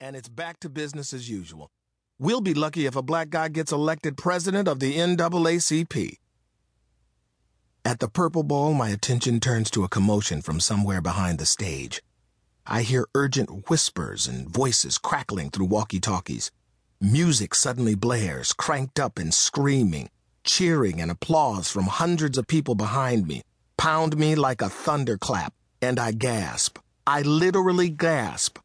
and it's back to business as usual. We'll be lucky if a black guy gets elected president of the NAACP. At the Purple Ball, my attention turns to a commotion from somewhere behind the stage. I hear urgent whispers and voices crackling through walkie talkies. Music suddenly blares, cranked up and screaming, cheering and applause from hundreds of people behind me pound me like a thunderclap, and I gasp. I literally gasp.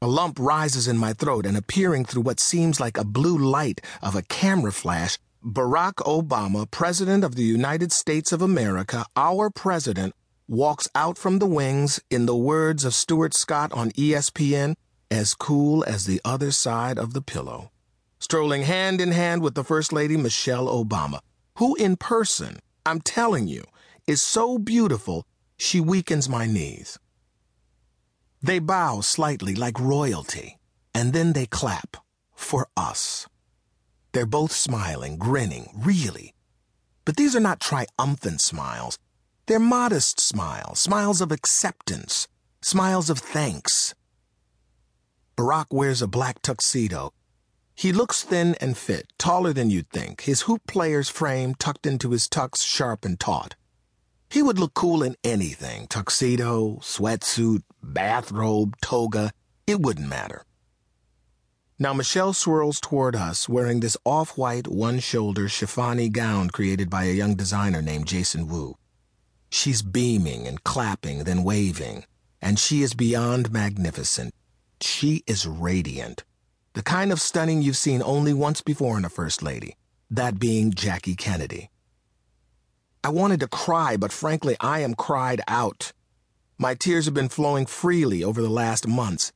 A lump rises in my throat, and appearing through what seems like a blue light of a camera flash, Barack Obama, President of the United States of America, our President, walks out from the wings, in the words of Stuart Scott on ESPN, as cool as the other side of the pillow. Strolling hand in hand with the First Lady Michelle Obama, who in person, I'm telling you, is so beautiful she weakens my knees. They bow slightly like royalty, and then they clap for us. They're both smiling, grinning, really. But these are not triumphant smiles. They're modest smiles, smiles of acceptance, smiles of thanks. Barack wears a black tuxedo. He looks thin and fit, taller than you'd think, his hoop player's frame tucked into his tux sharp and taut. He would look cool in anything tuxedo, sweatsuit, bathrobe, toga. It wouldn't matter. Now, Michelle swirls toward us wearing this off white, one shoulder chiffony gown created by a young designer named Jason Wu. She's beaming and clapping, then waving, and she is beyond magnificent. She is radiant. The kind of stunning you've seen only once before in a First Lady, that being Jackie Kennedy. I wanted to cry, but frankly, I am cried out. My tears have been flowing freely over the last months,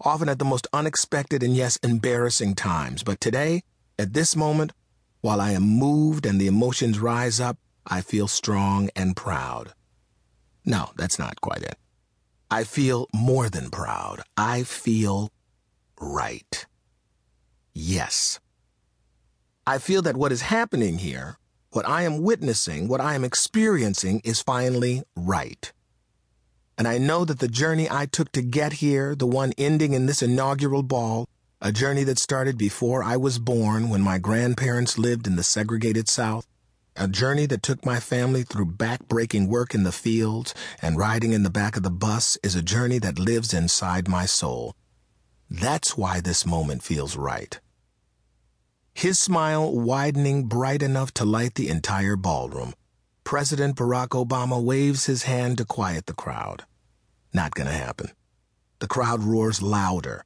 often at the most unexpected and yes, embarrassing times. But today, at this moment, while I am moved and the emotions rise up, I feel strong and proud. No, that's not quite it. I feel more than proud. I feel right. Yes. I feel that what is happening here what I am witnessing, what I am experiencing is finally right. And I know that the journey I took to get here, the one ending in this inaugural ball, a journey that started before I was born when my grandparents lived in the segregated South, a journey that took my family through back-breaking work in the fields and riding in the back of the bus is a journey that lives inside my soul. That's why this moment feels right his smile widening bright enough to light the entire ballroom. President Barack Obama waves his hand to quiet the crowd. Not gonna happen. The crowd roars louder.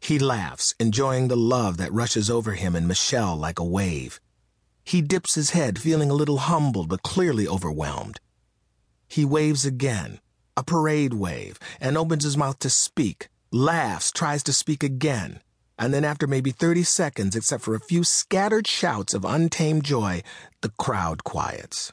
He laughs, enjoying the love that rushes over him and Michelle like a wave. He dips his head, feeling a little humbled but clearly overwhelmed. He waves again, a parade wave, and opens his mouth to speak, laughs, tries to speak again and then after maybe 30 seconds, except for a few scattered shouts of untamed joy, the crowd quiets.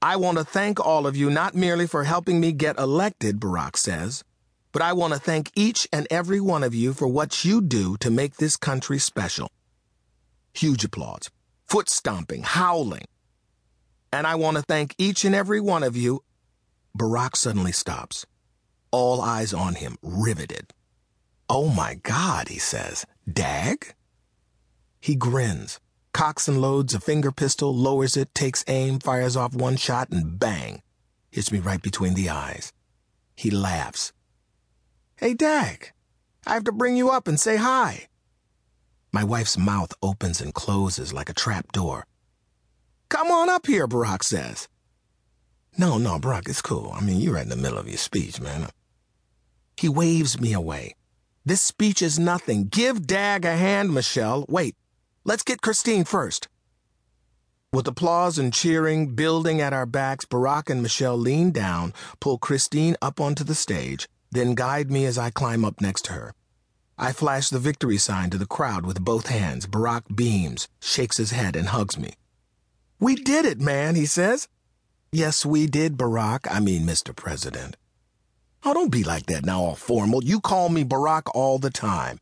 I want to thank all of you not merely for helping me get elected, Barack says, but I want to thank each and every one of you for what you do to make this country special. Huge applause, foot stomping, howling. And I want to thank each and every one of you. Barack suddenly stops, all eyes on him, riveted. Oh my God, he says. Dag? He grins, cocks and loads a finger pistol, lowers it, takes aim, fires off one shot, and bang, hits me right between the eyes. He laughs. Hey, Dag, I have to bring you up and say hi. My wife's mouth opens and closes like a trap door. Come on up here, Barack says. No, no, Barack, it's cool. I mean, you're right in the middle of your speech, man. He waves me away, this speech is nothing. Give Dag a hand, Michelle. Wait, let's get Christine first. With applause and cheering building at our backs, Barack and Michelle lean down, pull Christine up onto the stage, then guide me as I climb up next to her. I flash the victory sign to the crowd with both hands. Barack beams, shakes his head, and hugs me. We did it, man, he says. Yes, we did, Barack. I mean, Mr. President. Oh, don't be like that now, all formal. You call me Barack all the time.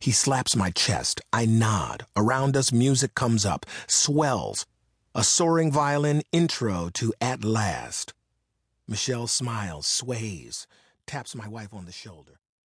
He slaps my chest. I nod. Around us, music comes up, swells. A soaring violin intro to At Last. Michelle smiles, sways, taps my wife on the shoulder.